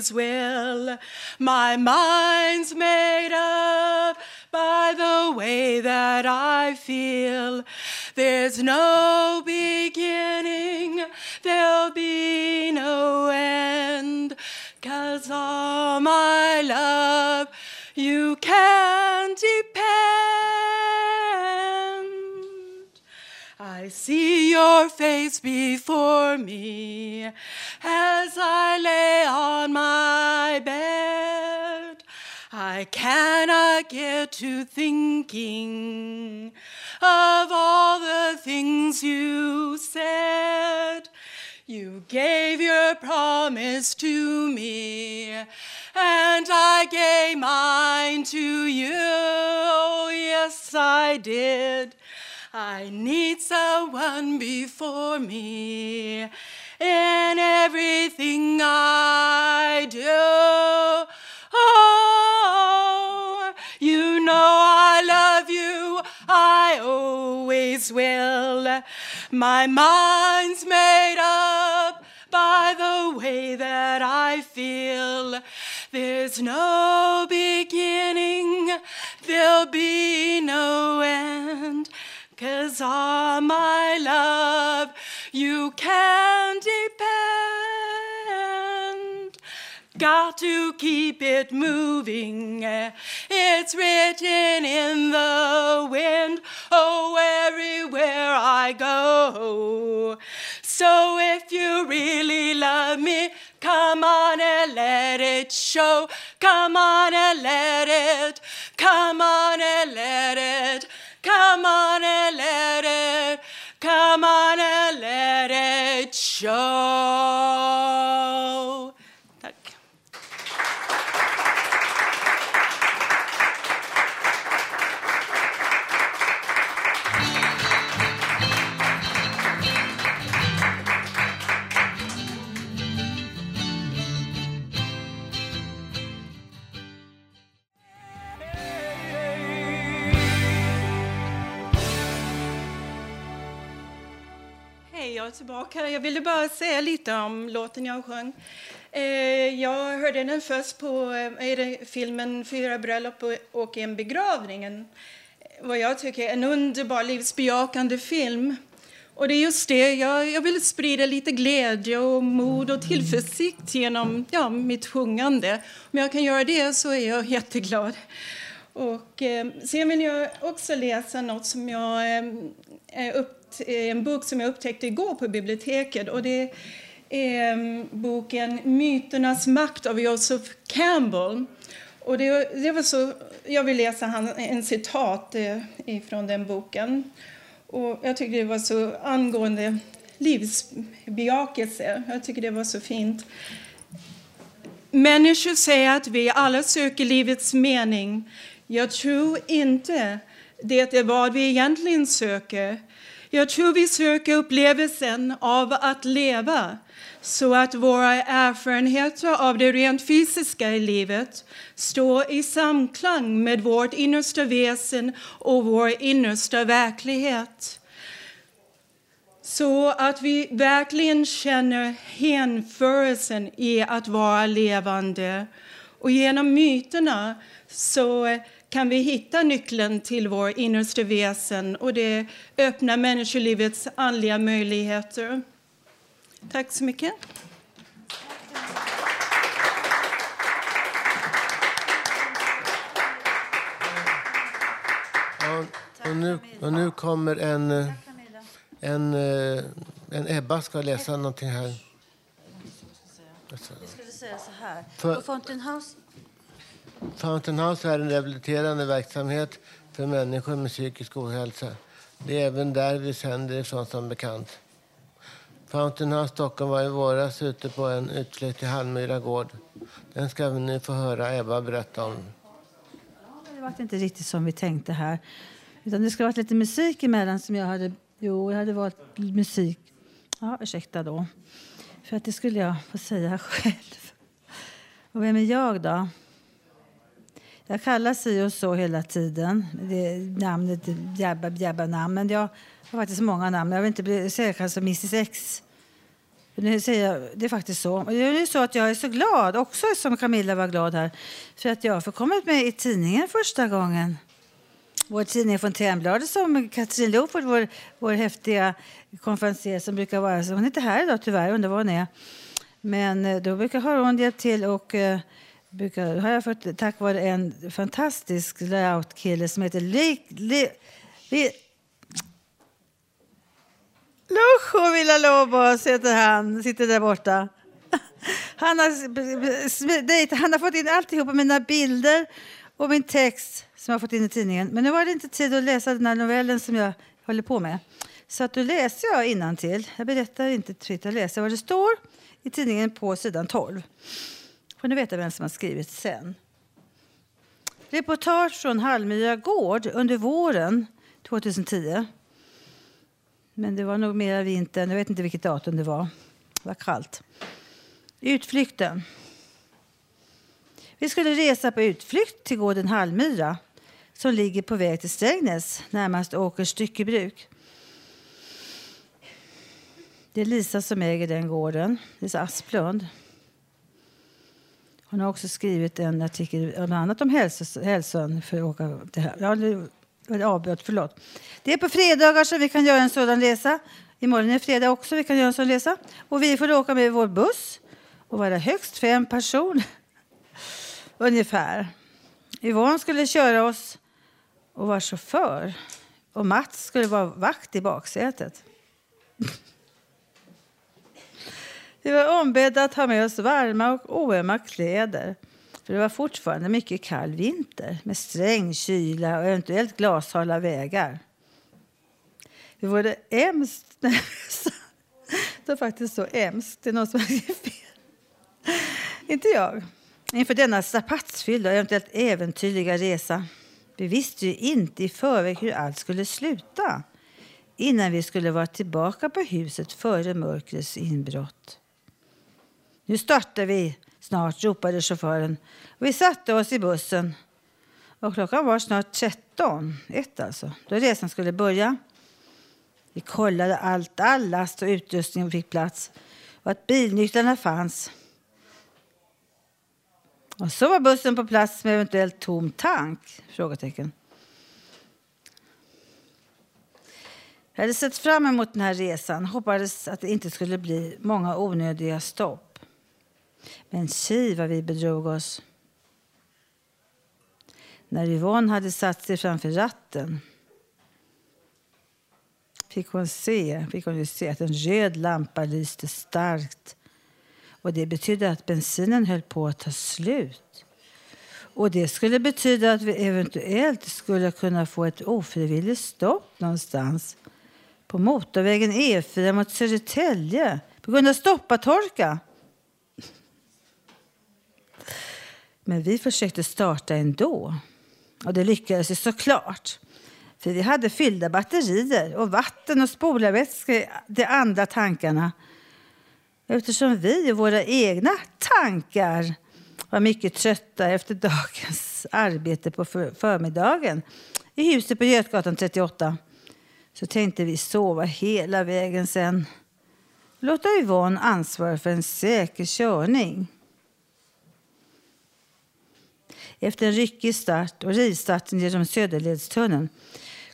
Always will. My mind's made up by the way that I feel. There's no beginning, there'll be no end. Cause all my love you can depend. I see your face before me as I lay on my bed. I cannot get to thinking of all the things you said. You gave your promise to me, and I gave mine to you. Yes, I did. I need someone before me in everything I do. Oh, you know I love you, I always will. My mind's made up by the way that I feel. There's no beginning, there'll be no. Cause all my love you can depend. Got to keep it moving. It's written in the wind. Oh, everywhere I go. So if you really love me, come on and let it show. Come on and let it. Come on and let it. Come on and let it. Come on and let it show. Jag. Jag ville bara säga lite om låten jag sjöng. Eh, jag hörde den först på eh, filmen Fyra bröllop och- och en begravning. En, vad jag tycker är en underbar livsbejakande film. Och det är just det, jag, jag vill sprida lite glädje och mod och tillförsikt genom ja, mitt sjungande. Om jag kan göra det så är jag jätteglad. Och, eh, sen vill jag också läsa något som jag, eh, upp, Eh, en bok som jag upptäckte igår på biblioteket. Och det är eh, boken Myternas makt av Joseph Campbell. Och det, det var så, jag vill läsa han, en citat eh, från den boken. Och jag tycker det var så angående livsbejakelse. Jag tycker det var så fint. Människor säger att vi alla söker livets mening. Jag tror inte det är vad vi egentligen söker. Jag tror vi söker upplevelsen av att leva så att våra erfarenheter av det rent fysiska i livet står i samklang med vårt innersta väsen och vår innersta verklighet. Så att vi verkligen känner hänförelsen i att vara levande. Och genom myterna så kan vi hitta nyckeln till vår innersta väsen och det öppnar människolivets andliga möjligheter. Tack så mycket.
Och, nu, och nu kommer en, en, eh, en Ebba ska läsa någonting här.
Jag skulle säga så här.
För-
På Fountain House
Fountain House är en rehabiliterande verksamhet för människor med psykisk ohälsa. Det är även där vi sänder ifrån som bekant. Fountain House Stockholm var i våras ute på en utflykt till Hallmyra gård. Den ska vi nu få höra Ebba berätta om.
Det var inte riktigt som vi tänkte här. Utan det skulle varit lite musik emellan som jag hade... Jo, jag hade valt musik. Ja, ursäkta då. För att det skulle jag få säga själv. Och vem är jag då? Jag kallas si och så hela tiden. Det är namnet Jabba Jabba namn. Men jag har faktiskt många namn. Jag vill inte bli säga som Mrs X. Nu säger jag, det är faktiskt så. Det är så att jag är så glad, också som Camilla var glad här, för att jag har kommit med i tidningen första gången. Vår tidning Fontänbladet som Katrin Loford, vår, vår häftiga konferencier som brukar vara, så hon är inte här idag tyvärr, undrar var hon är. Men eh, då brukar hon hjälpa till och eh, brukar, har jag fått tack vare en fantastisk layout-kille som heter Li, Li, Li, Lujo Villalobos heter han, sitter där borta. Han har, han har fått in alltihopa mina bilder och min text som jag har fått in i tidningen. Men nu var det inte tid att läsa den här novellen som jag håller på med. Så att då läser jag innantill. Jag berättar inte fritt, jag läser vad det står i tidningen på sidan 12. Får ni veta vem som har skrivit sen. Reportage från Hallmyra gård under våren 2010. Men det var nog mera vintern. Jag vet inte vilket datum det var. Det var kallt. Utflykten. Vi skulle resa på utflykt till gården Hallmyra som ligger på väg till Strängnäs, närmast Åkers styckebruk. Det är Lisa som äger den gården, Lisa Asplund. Hon har också skrivit en artikel bland annat om hälsan för att åka det här. Ja, det- avbrott, förlåt. Det är på fredagar som vi kan göra en sådan resa. Imorgon är fredag också, vi kan göra en sådan resa. Och vi får åka med vår buss och vara högst fem personer. Ungefär. Yvonne skulle köra oss och vara chaufför. Och Mats skulle vara vakt i baksätet. Vi var ombedda att ha med oss varma och oömma kläder. För det var fortfarande mycket kall vinter med sträng kyla och eventuellt glashala vägar. Vi var hemskt nervösa. Det var faktiskt så hemskt. Det är någon som har skrivit fel. Inte jag. Inför denna strapatsfyllda och eventuellt äventyrliga resa. Vi visste ju inte i förväg hur allt skulle sluta innan vi skulle vara tillbaka på huset före mörkrets inbrott. Nu startar vi snart, ropade chauffören. Och vi satte oss i bussen. Och klockan var snart 13, ett alltså, då resan skulle börja. Vi kollade allt, all last och utrustning fick plats och att bilnycklarna fanns. Och så var bussen på plats med eventuellt tom tank? Frågetecken. Jag hade sett fram emot den här resan hoppades att det inte skulle bli många onödiga stopp. Men tji vad vi bedrog oss. När Yvonne hade satt sig framför ratten fick hon se, fick hon ju se att en röd lampa lyste starkt. Och det betydde att bensinen höll på att ta slut. Och det skulle betyda att vi eventuellt skulle kunna få ett ofrivilligt stopp någonstans på motorvägen E4 mot Södertälje på grund av stoppatorka. Men vi försökte starta ändå. Och det lyckades ju såklart. För vi hade fyllda batterier och vatten och spolarvätska i de andra tankarna. Eftersom vi och våra egna tankar var mycket trötta efter dagens arbete på förmiddagen i huset på Götgatan 38 så tänkte vi sova hela vägen sen. Låta Yvonne ansvara för en säker körning. Efter en ryckig start och rivstarten genom Söderledstunneln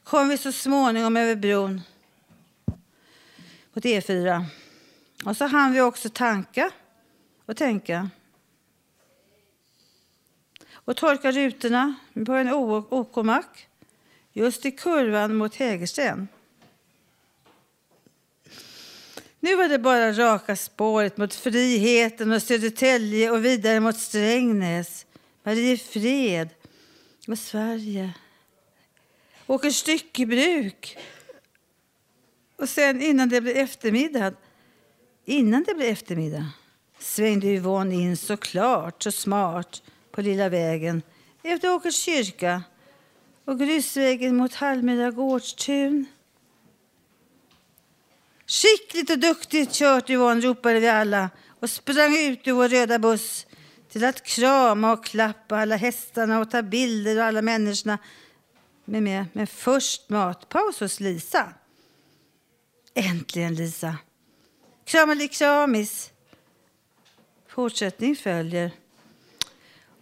kom vi så småningom över bron mot E4. Och så hann vi också tanka och tänka. Och torka rutorna på en OK-mack just i kurvan mot Hägersten. Nu var det bara raka spåret mot Friheten och Södertälje och vidare mot Strängnäs, Mariefred och Sverige. Åker styckebruk. Och sen innan det blev eftermiddag, innan det blev eftermiddag svängde Yvonne in så klart, så smart på lilla vägen efter Åkers kyrka och grusvägen mot Hallmyra gårdstun. Skickligt och duktigt kört Yvonne, ropade vi alla och sprang ut ur vår röda buss till att krama och klappa alla hästarna och ta bilder och alla människorna. Med med. Men först matpaus hos Lisa. Äntligen Lisa. Kramelikramis. Fortsättning följer.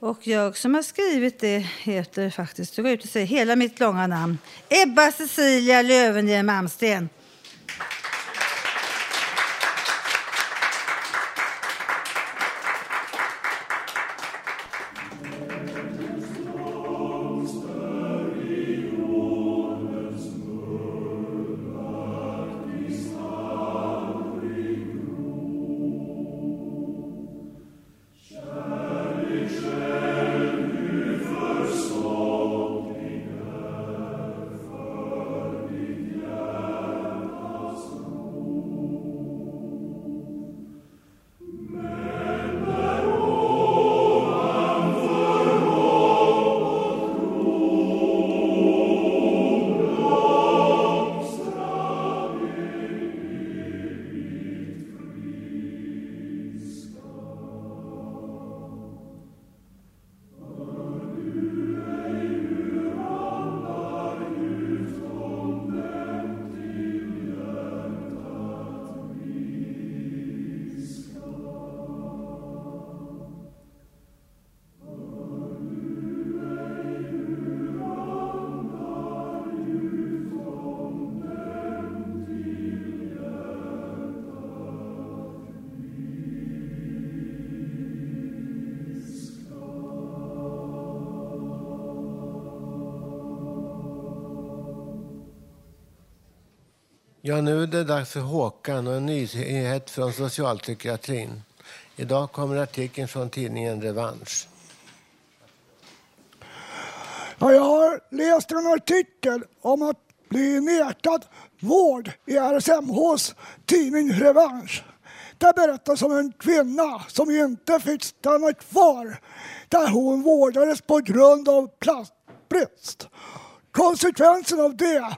Och jag som har skrivit det heter faktiskt, gå ut och säger hela mitt långa namn, Ebba Cecilia Löwenhjelm Malmsten.
Ja, nu är det dags för Håkan och en nyhet från socialpsykiatrin. Idag kommer artikeln från tidningen Revansch.
Ja, jag har läst en artikel om att bli nekad vård i RSMHs tidning Revansch. Där berättas om en kvinna som inte fick stanna kvar där hon vårdades på grund av plastbrist. Konsekvensen av det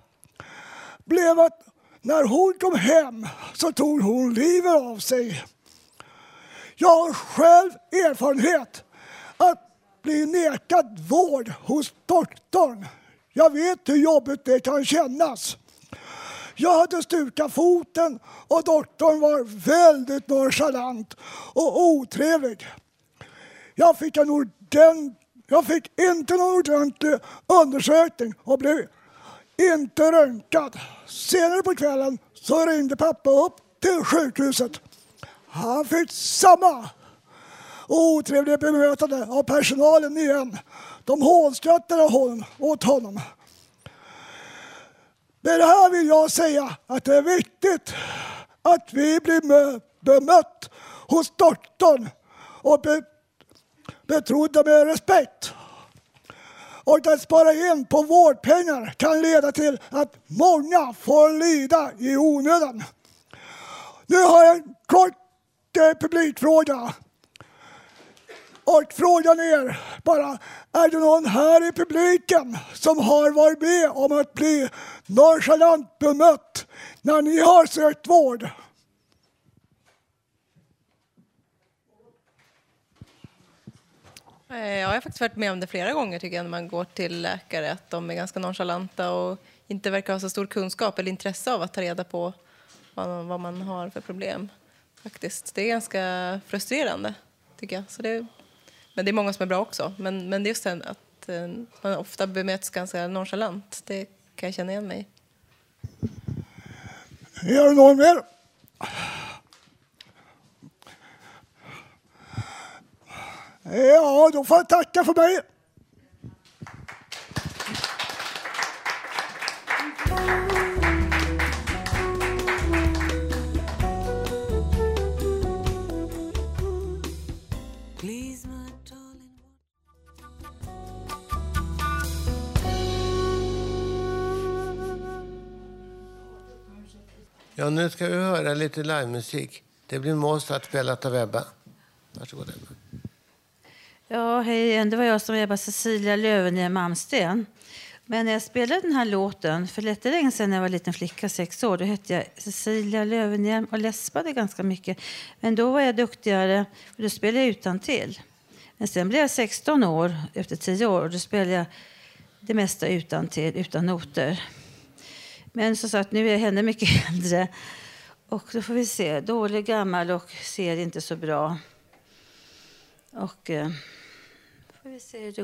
blev att när hon kom hem så tog hon livet av sig. Jag har själv erfarenhet att bli nekad vård hos doktorn. Jag vet hur jobbigt det kan kännas. Jag hade stukat foten och doktorn var väldigt nonchalant och otrevlig. Jag fick, en orden, jag fick inte någon ordentlig undersökning och blev inte röntgad. Senare på kvällen så ringde pappa upp till sjukhuset. Han fick samma otrevliga bemötande av personalen igen. De hånskrattade hon, åt honom. Med det här vill jag säga att det är viktigt att vi blir bemött hos doktorn och betrodda med respekt. Och att spara in på vårdpengar kan leda till att många får lida i onödan. Nu har jag en kort eh, publikfråga. Och frågan är bara, är det någon här i publiken som har varit med om att bli nonchalant bemött när ni har sökt vård?
Eh, jag har faktiskt varit med om det flera gånger tycker jag när man går till läkare att de är ganska nonchalanta och inte verkar ha så stor kunskap eller intresse av att ta reda på vad, vad man har för problem. Faktiskt. Det är ganska frustrerande tycker jag. Så det, men det är många som är bra också. Men, men det är just den att eh, man ofta bemöts ganska nonchalant. Det kan jag känna igen mig i.
Är det någon mer? Ja, då får jag tacka för mig.
Ja, nu ska vi höra lite livemusik. Det blir Mozart spelat av Ebba. Varsågod Ebba.
Ja, hej igen. Det var jag som var Ebba Cecilia Löwenhjelm Malmsten. Men när jag spelade den här låten för lite länge sedan när jag var liten flicka, sex år, då hette jag Cecilia Löwenhjelm och läspade ganska mycket. Men då var jag duktigare, för då spelade jag utan till. Men sen blev jag 16 år, efter 10 år, och då spelade jag det mesta utan till, utan noter. Men som sagt, nu är jag henne mycket äldre. Och då får vi se. Dålig, gammal och ser inte så bra. Och eh, får vi se hur det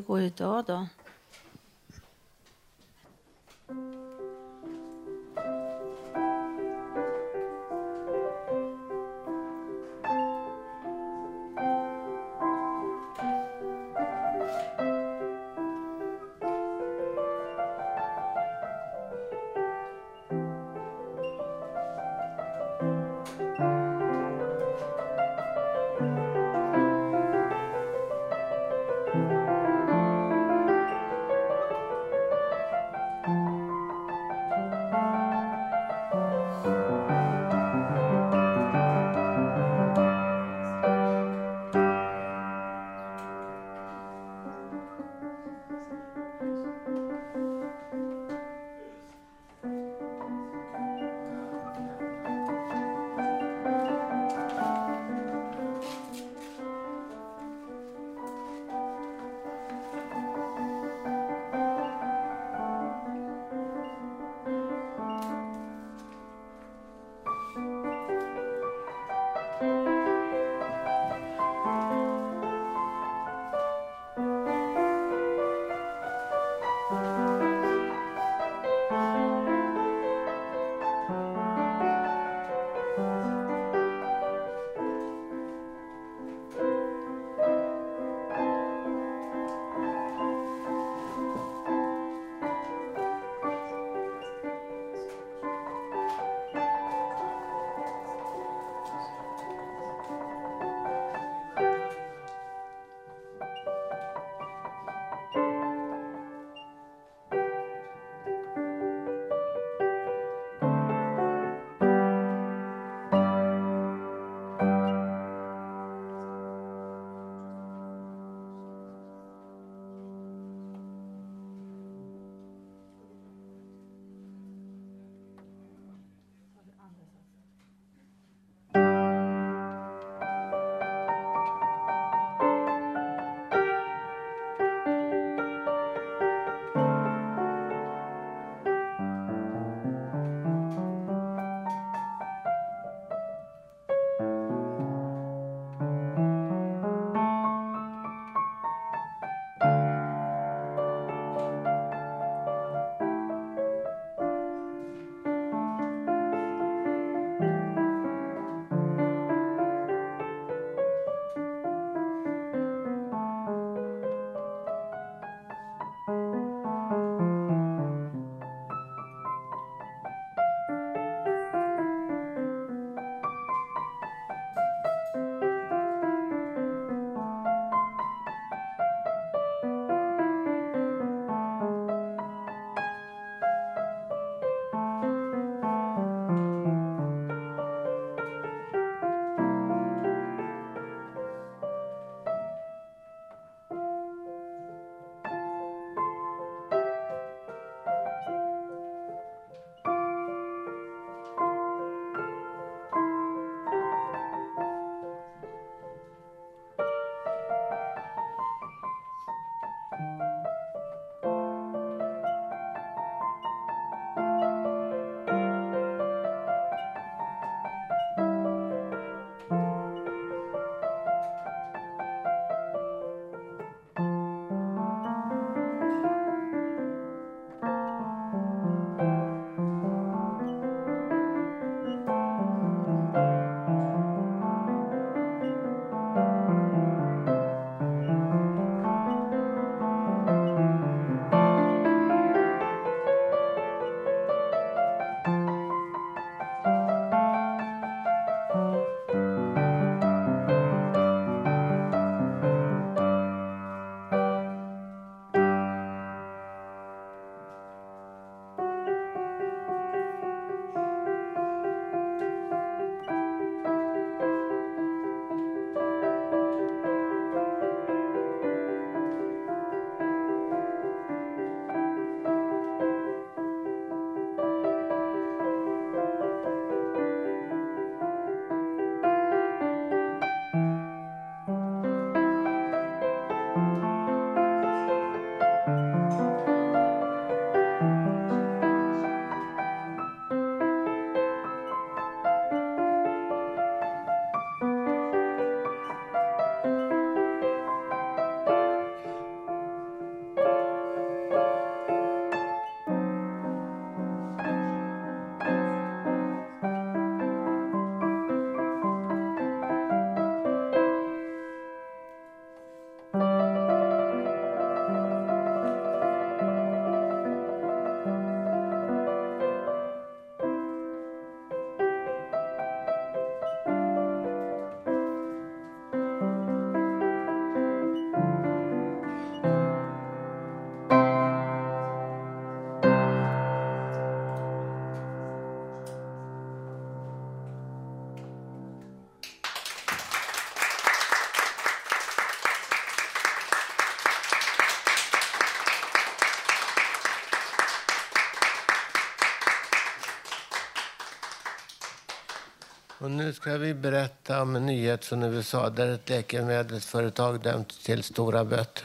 Och nu ska vi berätta om en nyhet från USA där ett läkemedelsföretag dömts till stora böter.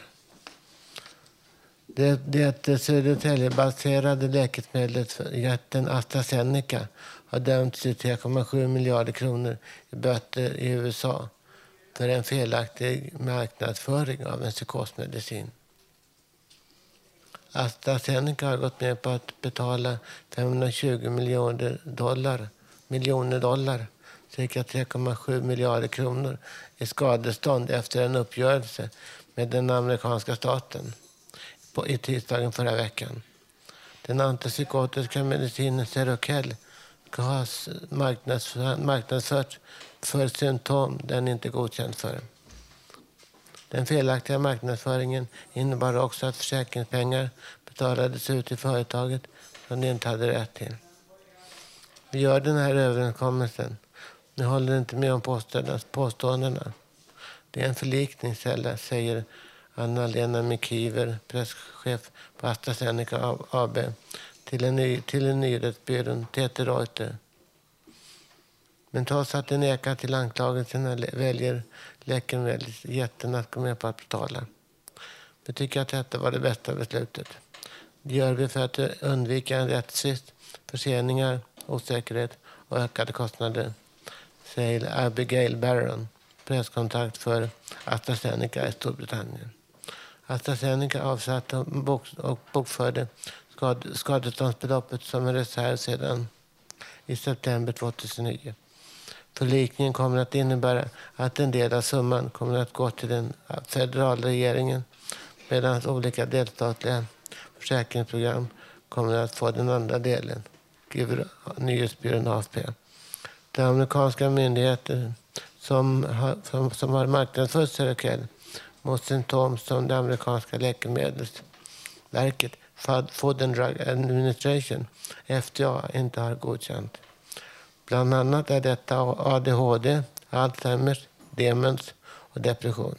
Det, det Södertäljebaserade läkemedlet jätten AstraZeneca har dömts till 3,7 miljarder kronor i böter i USA för en felaktig marknadsföring av en psykosmedicin. AstraZeneca har gått med på att betala 520 miljoner dollar, miljoner dollar cirka 3,7 miljarder kronor i skadestånd efter en uppgörelse med den amerikanska staten på, i tisdagen förra veckan. Den antipsykotiska medicinen Seroquel ska ha marknadsförts för symptom den inte godkänd för. Den felaktiga marknadsföringen innebar också att försäkringspengar betalades ut till företaget som de inte hade rätt till. Vi gör den här överenskommelsen. Ni håller inte med om påståendena. Det är en förlikningskälla, säger Anna-Lena Mikiver, presschef på AstraZeneca AB, till en, ny, till en nyhetsbyrån TT Reuter. Men trots att de nekar till anklagelserna väljer läkemedelsjätten att gå med på att betala. Vi tycker att detta var det bästa beslutet. Det gör vi för att undvika en rättstvist, förseningar, osäkerhet och ökade kostnader, säger Abigail Barron, presskontakt för AstraZeneca i Storbritannien. AstraZeneca avsatte och bokförde skadeståndsbeloppet som en reserv sedan i september 2009. Förlikningen kommer att innebära att en del av summan kommer att gå till den federala regeringen medan olika delstatliga försäkringsprogram kommer att få den andra delen, skriver nyhetsbyrån AFP. De amerikanska myndigheter som har, som, som har marknadsfört Seroquel mot symptom som det amerikanska läkemedelsverket Food and Drug Administration, FDA, inte har godkänt. Bland annat är detta ADHD, Alzheimers, demens och depression.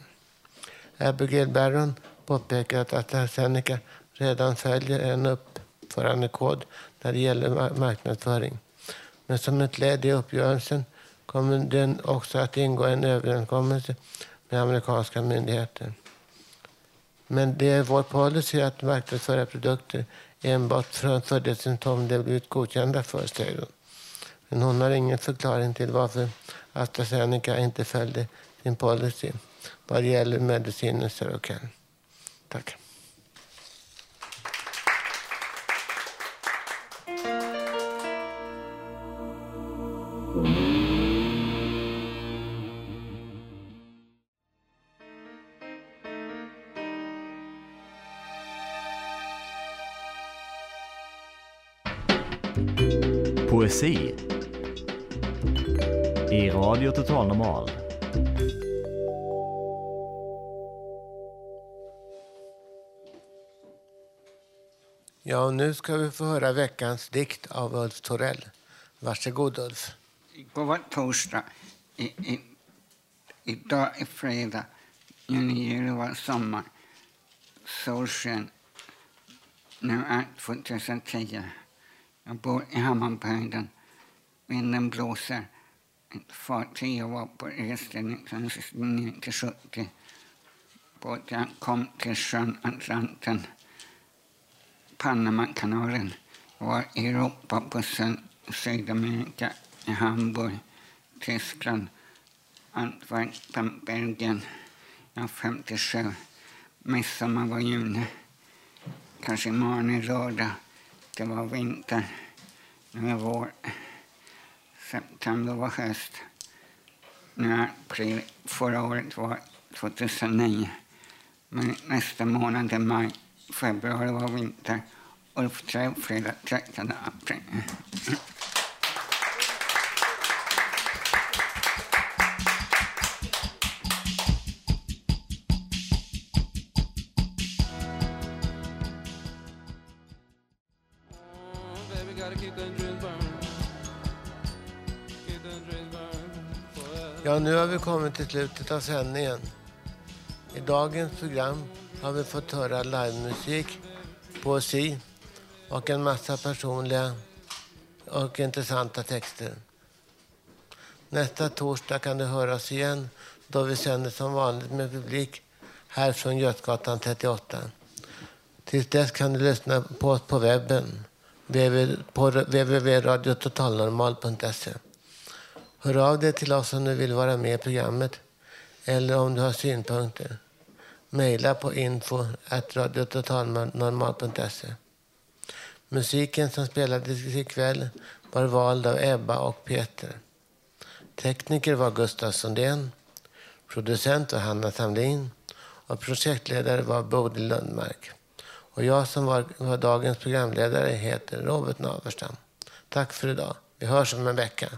Abigail Barron påpekar att AstraZeneca redan följer en uppförandekod när det gäller marknadsföring. Men som ett led i uppgörelsen kommer den också att ingå en överenskommelse med amerikanska myndigheter. Men det är vår policy att marknadsföra produkter enbart för det symptom de blivit godkända för, säger hon. Men hon har ingen förklaring till varför AstraZeneca inte följde sin policy vad gäller mediciner Seroquel. Tack.
Normal.
Ja, nu ska vi få höra veckans dikt av Ulf Torell. Varsågod Ulf.
Igår var torsdag. I, i, idag är fredag. Nu är det var sommar. Solsken. Nu är 2010. Jag bor i Hammarbyhöjden. Vinden blåser. Ett fartyg var på resten 1969 till 70. Båten kom till sjön Atlanten, Panamakanalen. var i syd Sydamerika, i Hamburg, Tyskland, Antwerpen, Belgien. Jag var 57. Midsommar var juni. Kanske imorgon är lördag. Det var vinter. Nu är vår. September var höst. Nu april. Förra året var 2009. Men nästa månad är maj. Februari var vinter. Ulf Träd fredag 13 april.
Kommit till slutet av sändningen. I dagens program har vi fått höra livemusik, poesi och en massa personliga och intressanta texter. Nästa torsdag kan du höra oss igen då vi sänder som vanligt med publik här från Götgatan 38. Tills dess kan du lyssna på oss på webben på www.radiototalnormal.se. Hör av dig till oss om du vill vara med i programmet eller om du har synpunkter. Mejla på info radiototalnormal.se. Musiken som spelades ikväll var vald av Ebba och Peter. Tekniker var Gustaf Sundén, producent var Hanna Samlin och projektledare var Bodil Lundmark. Och jag som var, var dagens programledare heter Robert Naverstam. Tack för idag. Vi hörs om en vecka.